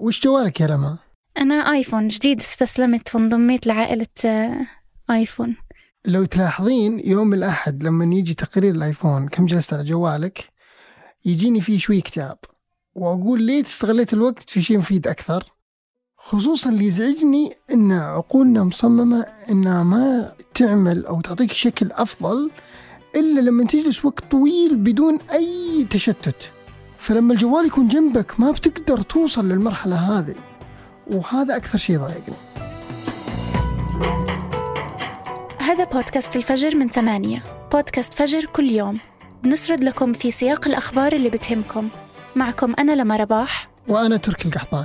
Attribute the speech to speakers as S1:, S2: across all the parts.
S1: وش جوالك يا لما؟
S2: أنا آيفون جديد استسلمت وانضميت لعائلة آه، آيفون.
S1: لو تلاحظين يوم الأحد لما يجي تقرير الآيفون كم جلست على جوالك؟ يجيني فيه شوي اكتئاب وأقول ليه استغليت الوقت في شيء مفيد أكثر؟ خصوصا اللي يزعجني إن عقولنا مصممة إنها ما تعمل أو تعطيك شكل أفضل إلا لما تجلس وقت طويل بدون أي تشتت. فلما الجوال يكون جنبك ما بتقدر توصل للمرحلة هذه. وهذا أكثر شيء ضايقني.
S2: هذا بودكاست الفجر من ثمانية. بودكاست فجر كل يوم. بنسرد لكم في سياق الأخبار اللي بتهمكم. معكم أنا لما رباح.
S1: وأنا تركي القحطان.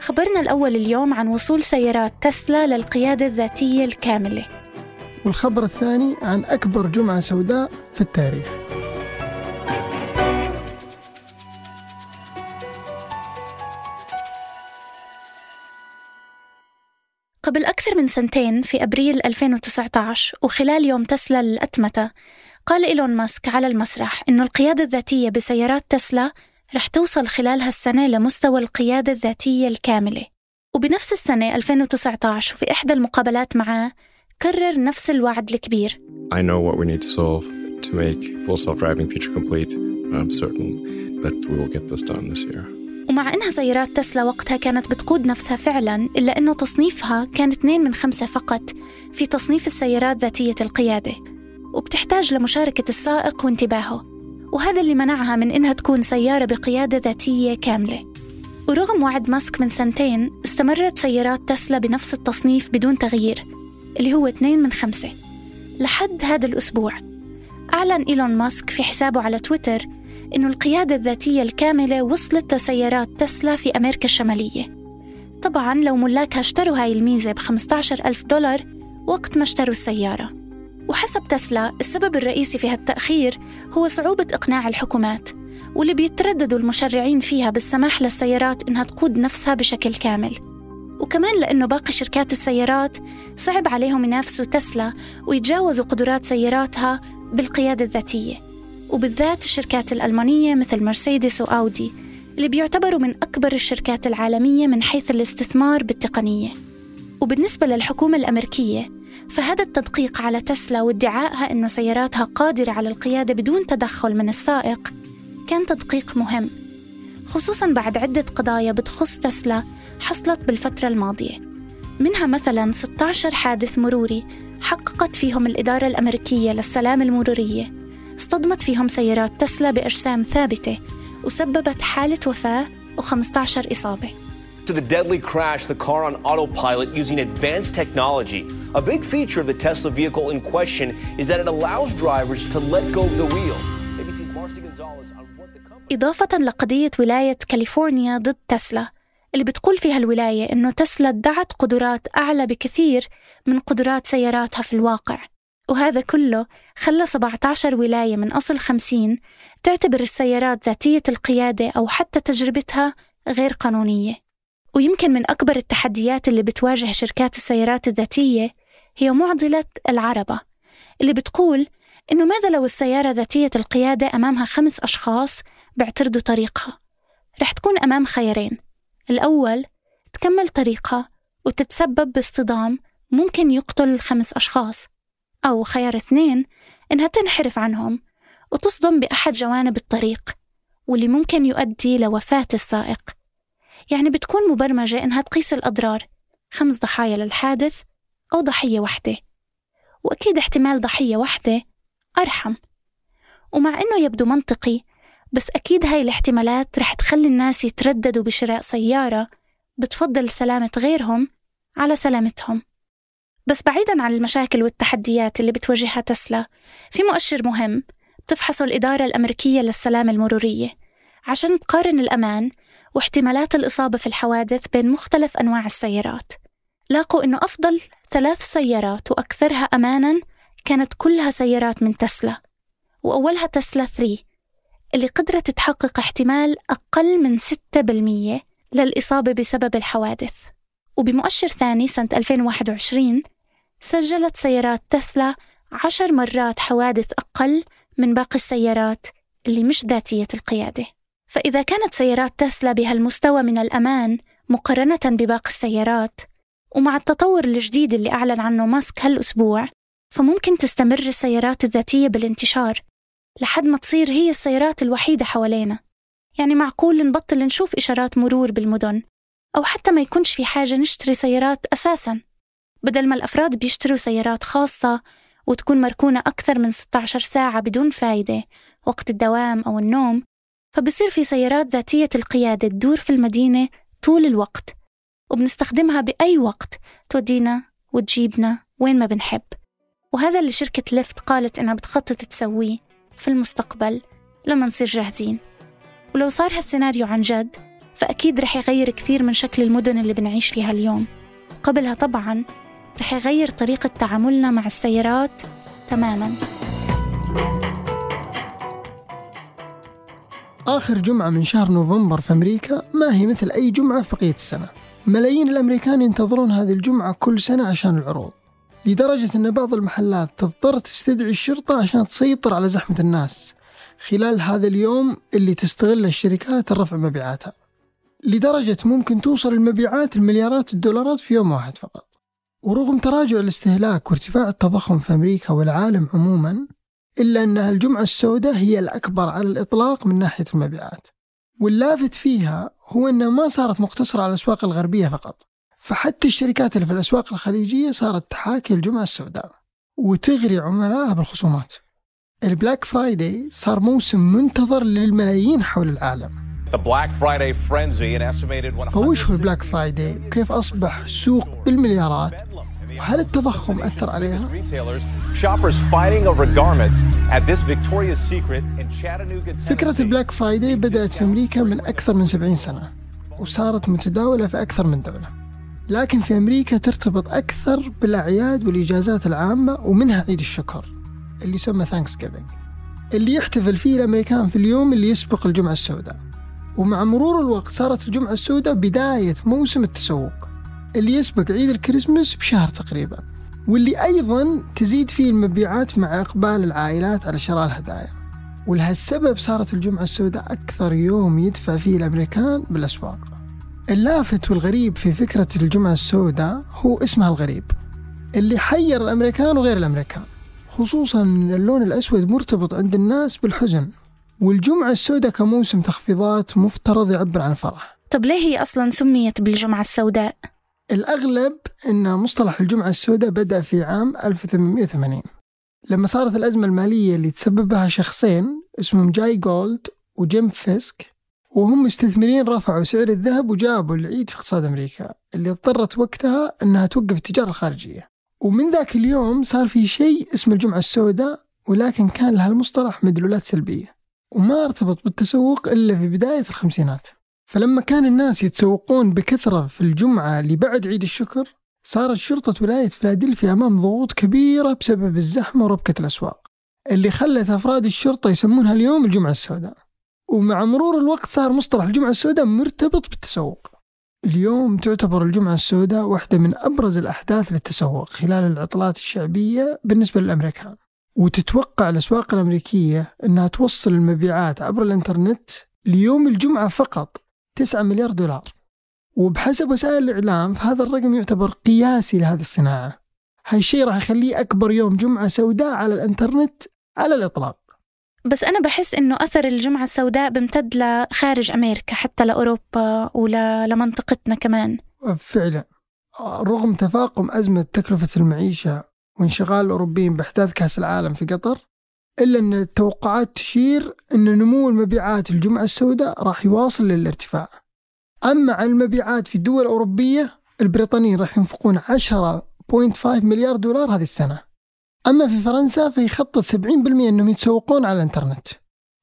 S2: خبرنا الأول اليوم عن وصول سيارات تسلا للقيادة الذاتية الكاملة.
S1: والخبر الثاني عن أكبر جمعة سوداء في التاريخ.
S2: قبل أكثر من سنتين في أبريل 2019 وخلال يوم تسلا للأتمتة قال إيلون ماسك على المسرح إنه القيادة الذاتية بسيارات تسلا رح توصل خلال هالسنة لمستوى القيادة الذاتية الكاملة وبنفس السنة 2019 وفي إحدى المقابلات معاه كرر نفس الوعد الكبير
S3: I know what we need to solve to make full self-driving feature complete. I'm certain that we will get this done this year.
S2: ومع إنها سيارات تسلا وقتها كانت بتقود نفسها فعلا إلا إنه تصنيفها كان اثنين من خمسة فقط في تصنيف السيارات ذاتية القيادة وبتحتاج لمشاركة السائق وانتباهه وهذا اللي منعها من إنها تكون سيارة بقيادة ذاتية كاملة. ورغم وعد ماسك من سنتين استمرت سيارات تسلا بنفس التصنيف بدون تغيير اللي هو اثنين من خمسة. لحد هذا الأسبوع أعلن إيلون ماسك في حسابه على تويتر إنه القيادة الذاتية الكاملة وصلت لسيارات تسلا في أمريكا الشمالية. طبعا لو ملاكها اشتروا هاي الميزة ب 15 ألف دولار وقت ما اشتروا السيارة. وحسب تسلا السبب الرئيسي في هالتأخير هو صعوبة إقناع الحكومات واللي بيترددوا المشرعين فيها بالسماح للسيارات إنها تقود نفسها بشكل كامل. وكمان لأنه باقي شركات السيارات صعب عليهم ينافسوا تسلا ويتجاوزوا قدرات سياراتها بالقيادة الذاتية. وبالذات الشركات الألمانية مثل مرسيدس وأودي اللي بيعتبروا من أكبر الشركات العالمية من حيث الاستثمار بالتقنية. وبالنسبة للحكومة الأمريكية فهذا التدقيق على تسلا وادعائها أنه سياراتها قادرة على القيادة بدون تدخل من السائق كان تدقيق مهم خصوصا بعد عدة قضايا بتخص تسلا حصلت بالفترة الماضية. منها مثلا 16 حادث مروري حققت فيهم الإدارة الأمريكية للسلامة المرورية. اصطدمت فيهم سيارات تسلا بأجسام ثابتة وسببت حالة وفاة و15 إصابة
S4: To the deadly crash, the car on autopilot using advanced technology. A big feature of the Tesla vehicle in question is that it allows drivers to let go of the wheel.
S2: إضافة لقضية ولاية كاليفورنيا ضد تسلا اللي بتقول فيها الولاية إنه تسلا ادعت قدرات أعلى بكثير من قدرات سياراتها في الواقع وهذا كله خلى 17 ولاية من أصل 50 تعتبر السيارات ذاتية القيادة أو حتى تجربتها غير قانونية. ويمكن من أكبر التحديات اللي بتواجه شركات السيارات الذاتية هي معضلة العربة اللي بتقول إنه ماذا لو السيارة ذاتية القيادة أمامها خمس أشخاص بيعترضوا طريقها؟ رح تكون أمام خيارين. الأول تكمل طريقها وتتسبب باصطدام ممكن يقتل الخمس أشخاص. أو خيار اثنين إنها تنحرف عنهم وتصدم بأحد جوانب الطريق واللي ممكن يؤدي لوفاة السائق. يعني بتكون مبرمجة إنها تقيس الأضرار خمس ضحايا للحادث أو ضحية واحدة. وأكيد احتمال ضحية واحدة أرحم. ومع إنه يبدو منطقي بس أكيد هاي الاحتمالات رح تخلي الناس يترددوا بشراء سيارة بتفضل سلامة غيرهم على سلامتهم. بس بعيدا عن المشاكل والتحديات اللي بتواجهها تسلا في مؤشر مهم بتفحصه الإدارة الأمريكية للسلامة المرورية. عشان تقارن الأمان واحتمالات الإصابة في الحوادث بين مختلف أنواع السيارات. لاقوا إنه أفضل ثلاث سيارات وأكثرها أماناً كانت كلها سيارات من تسلا وأولها تسلا 3 اللي قدرت تحقق احتمال أقل من 6% للإصابة بسبب الحوادث. وبمؤشر ثاني سنة 2021 سجلت سيارات تسلا عشر مرات حوادث أقل من باقي السيارات اللي مش ذاتية القيادة. فإذا كانت سيارات تسلا بهالمستوى من الأمان مقارنة بباقي السيارات ومع التطور الجديد اللي أعلن عنه ماسك هالأسبوع فممكن تستمر السيارات الذاتية بالانتشار لحد ما تصير هي السيارات الوحيدة حوالينا. يعني معقول نبطل نشوف إشارات مرور بالمدن أو حتى ما يكونش في حاجة نشتري سيارات أساساً. بدل ما الأفراد بيشتروا سيارات خاصة وتكون مركونة أكثر من 16 ساعة بدون فايدة وقت الدوام أو النوم فبصير في سيارات ذاتية القيادة تدور في المدينة طول الوقت وبنستخدمها بأي وقت تودينا وتجيبنا وين ما بنحب. وهذا اللي شركة ليفت قالت إنها بتخطط تسويه في المستقبل لما نصير جاهزين. ولو صار هالسيناريو عن جد فأكيد رح يغير كثير من شكل المدن اللي بنعيش فيها اليوم. وقبلها طبعا رح يغير طريقة تعاملنا مع السيارات تماما.
S1: آخر جمعة من شهر نوفمبر في أمريكا ما هي مثل أي جمعة في بقية السنة. ملايين الأمريكان ينتظرون هذه الجمعة كل سنة عشان العروض لدرجة أن بعض المحلات تضطر تستدعي الشرطة عشان تسيطر على زحمة الناس خلال هذا اليوم اللي تستغل الشركات الرفع مبيعاتها. لدرجة ممكن توصل المبيعات المليارات الدولارات في يوم واحد فقط. ورغم تراجع الاستهلاك وارتفاع التضخم في أمريكا والعالم عموما إلا أنها الجمعة السوداء هي الأكبر على الإطلاق من ناحية المبيعات. واللافت فيها هو أنها ما صارت مقتصرة على الأسواق الغربية فقط فحتى الشركات اللي في الأسواق الخليجية صارت تحاكي الجمعة السوداء وتغري عملائها بالخصومات. ال Black Friday صار موسم منتظر للملايين حول العالم. فوش هو ال Black Friday وكيف أصبح سوق بالمليارات؟ وهل التضخم أثر عليها؟ فكرة ال Black Friday بدأت في أمريكا من أكثر من 70 سنة وصارت متداولة في أكثر من دولة. لكن في أمريكا ترتبط أكثر بالأعياد والإجازات العامة ومنها عيد الشكر اللي يسمى ثانكس اللي يحتفل فيه الأمريكان في اليوم اللي يسبق الجمعة السوداء. ومع مرور الوقت صارت الجمعة السوداء بداية موسم التسوق اللي يسبق عيد الكريسماس بشهر تقريبا واللي أيضا تزيد فيه المبيعات مع إقبال العائلات على شراء الهدايا. ولهالسبب صارت الجمعة السوداء أكثر يوم يدفع فيه الأمريكان بالأسواق. اللافت والغريب في فكرة الجمعة السوداء هو اسمها الغريب اللي حير الأمريكان وغير الأمريكان خصوصا أن اللون الأسود مرتبط عند الناس بالحزن. والجمعة السوداء كموسم تخفيضات مفترض يعبر عن الفرح
S2: طب ليه هي أصلا سميت بالجمعة السوداء؟
S1: الأغلب أن مصطلح الجمعة السوداء بدأ في عام 1880 لما صارت الأزمة المالية اللي تسبب بها شخصين اسمهم جاي جولد وجيم فيسك وهم مستثمرين رفعوا سعر الذهب وجابوا العيد في اقتصاد أمريكا اللي اضطرت وقتها أنها توقف التجارة الخارجية. ومن ذاك اليوم صار في شيء اسمه الجمعة السوداء ولكن كان لها المصطلح مدلولات سلبية. وما ارتبط بالتسوق إلا في بداية الخمسينات. فلما كان الناس يتسوقون بكثرة في الجمعة اللي بعد عيد الشكر صارت شرطة ولاية فلادلفيا أمام ضغوط كبيرة بسبب الزحمة وربكة الأسواق اللي خلت أفراد الشرطة يسمونها اليوم الجمعة السوداء. ومع مرور الوقت صار مصطلح الجمعة السوداء مرتبط بالتسوق. اليوم تعتبر الجمعة السوداء واحدة من أبرز الأحداث للتسوق خلال العطلات الشعبية بالنسبة للأمريكان. وتتوقع الأسواق الأمريكية أنها توصل المبيعات عبر الإنترنت ليوم الجمعة فقط 9 مليار دولار. وبحسب وسائل الإعلام فهذا الرقم يعتبر قياسي لهذه الصناعة. هالشيء راح يخليه أكبر يوم جمعة سوداء على الإنترنت على الإطلاق.
S2: بس أنا بحس إنه أثر الجمعة السوداء بمتد لخارج أمريكا حتى لأوروبا ولمنطقتنا كمان.
S1: فعلا. رغم تفاقم أزمة تكلفة المعيشة وانشغال الأوروبيين بإحداث كأس العالم في قطر إلا أن التوقعات تشير أن نمو المبيعات الجمعة السوداء راح يواصل للارتفاع. أما عن المبيعات في الدول الأوروبية البريطانيين راح ينفقون 10.5 مليار دولار هذه السنة. أما في فرنسا فيخطط 70% أنهم يتسوقون على الإنترنت.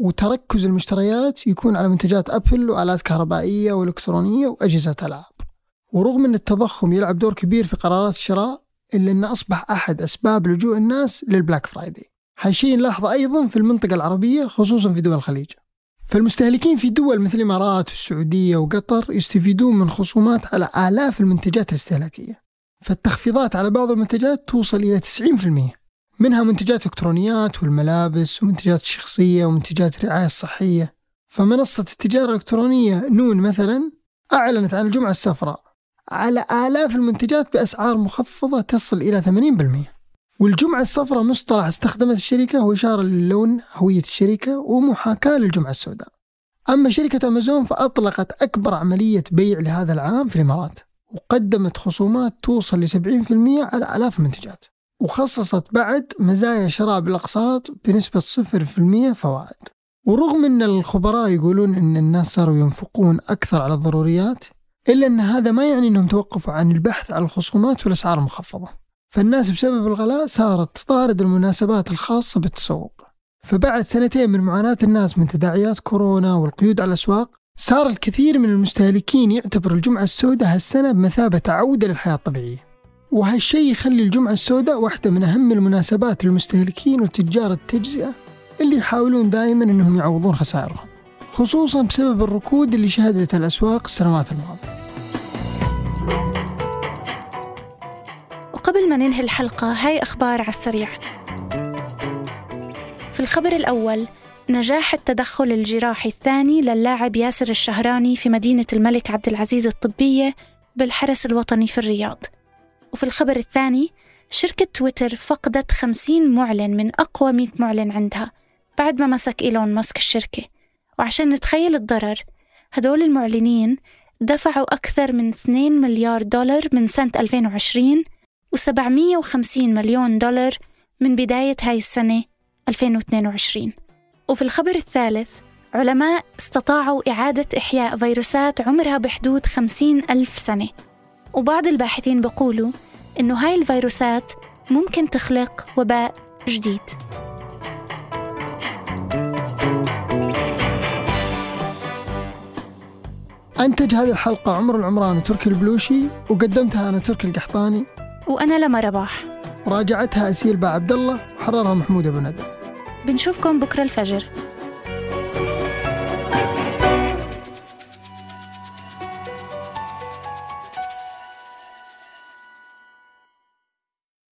S1: وتركز المشتريات يكون على منتجات أبل وآلات كهربائية وإلكترونية وأجهزة ألعاب. ورغم أن التضخم يلعب دور كبير في قرارات الشراء إلا أنه أصبح أحد أسباب لجوء الناس للبلاك فرايدي. هالشيء نلاحظه أيضا في المنطقة العربية خصوصا في دول الخليج. فالمستهلكين في دول مثل الإمارات والسعودية وقطر يستفيدون من خصومات على آلاف المنتجات الاستهلاكية. فالتخفيضات على بعض المنتجات توصل إلى 90% منها منتجات إلكترونيات والملابس ومنتجات الشخصية ومنتجات الرعاية الصحية فمنصة التجارة الإلكترونية نون مثلا أعلنت عن الجمعة الصفراء على آلاف المنتجات بأسعار مخفضة تصل إلى 80% والجمعة الصفراء مصطلح استخدمت الشركة هو إشارة للون هوية الشركة ومحاكاة للجمعة السوداء. أما شركة أمازون فأطلقت أكبر عملية بيع لهذا العام في الإمارات وقدمت خصومات توصل ل 70% على آلاف المنتجات وخصصت بعد مزايا شراء بالأقساط بنسبة 0% فوائد. ورغم أن الخبراء يقولون أن الناس صاروا ينفقون أكثر على الضروريات إلا أن هذا ما يعني أنهم توقفوا عن البحث على الخصومات والأسعار المخفضة. فالناس بسبب الغلاء صارت تطارد المناسبات الخاصة بالتسوق. فبعد سنتين من معاناة الناس من تداعيات كورونا والقيود على الأسواق صار الكثير من المستهلكين يعتبر الجمعة السوداء هالسنة بمثابة عودة للحياة الطبيعية. وهالشيء يخلي الجمعة السوداء واحدة من أهم المناسبات للمستهلكين وتجار التجزئة اللي يحاولون دائما أنهم يعوضون خسائرهم. خصوصا بسبب الركود اللي شهدته الأسواق السنوات الماضية.
S2: وقبل ما ننهي الحلقة هاي أخبار على السريع. في الخبر الأول نجاح التدخل الجراحي الثاني للاعب ياسر الشهراني في مدينة الملك عبد العزيز الطبية بالحرس الوطني في الرياض. وفي الخبر الثاني شركة تويتر فقدت 50 معلن من أقوى 100 معلن عندها بعد ما مسك إيلون ماسك الشركة. وعشان نتخيل الضرر هدول المعلنين دفعوا أكثر من 2 مليار دولار من سنة 2020 و750 مليون دولار من بداية هاي السنة 2022 وفي الخبر الثالث علماء استطاعوا إعادة إحياء فيروسات عمرها بحدود 50 ألف سنة. وبعض الباحثين بيقولوا إنه هاي الفيروسات ممكن تخلق وباء جديد.
S1: أنتج هذه الحلقة عمر العمران وتركي البلوشي وقدمتها أنا تركي القحطاني.
S2: وأنا لما رباح.
S1: وراجعتها أسيل با عبد الله وحررها محمود أبو ندى
S2: بنشوفكم بكرة الفجر.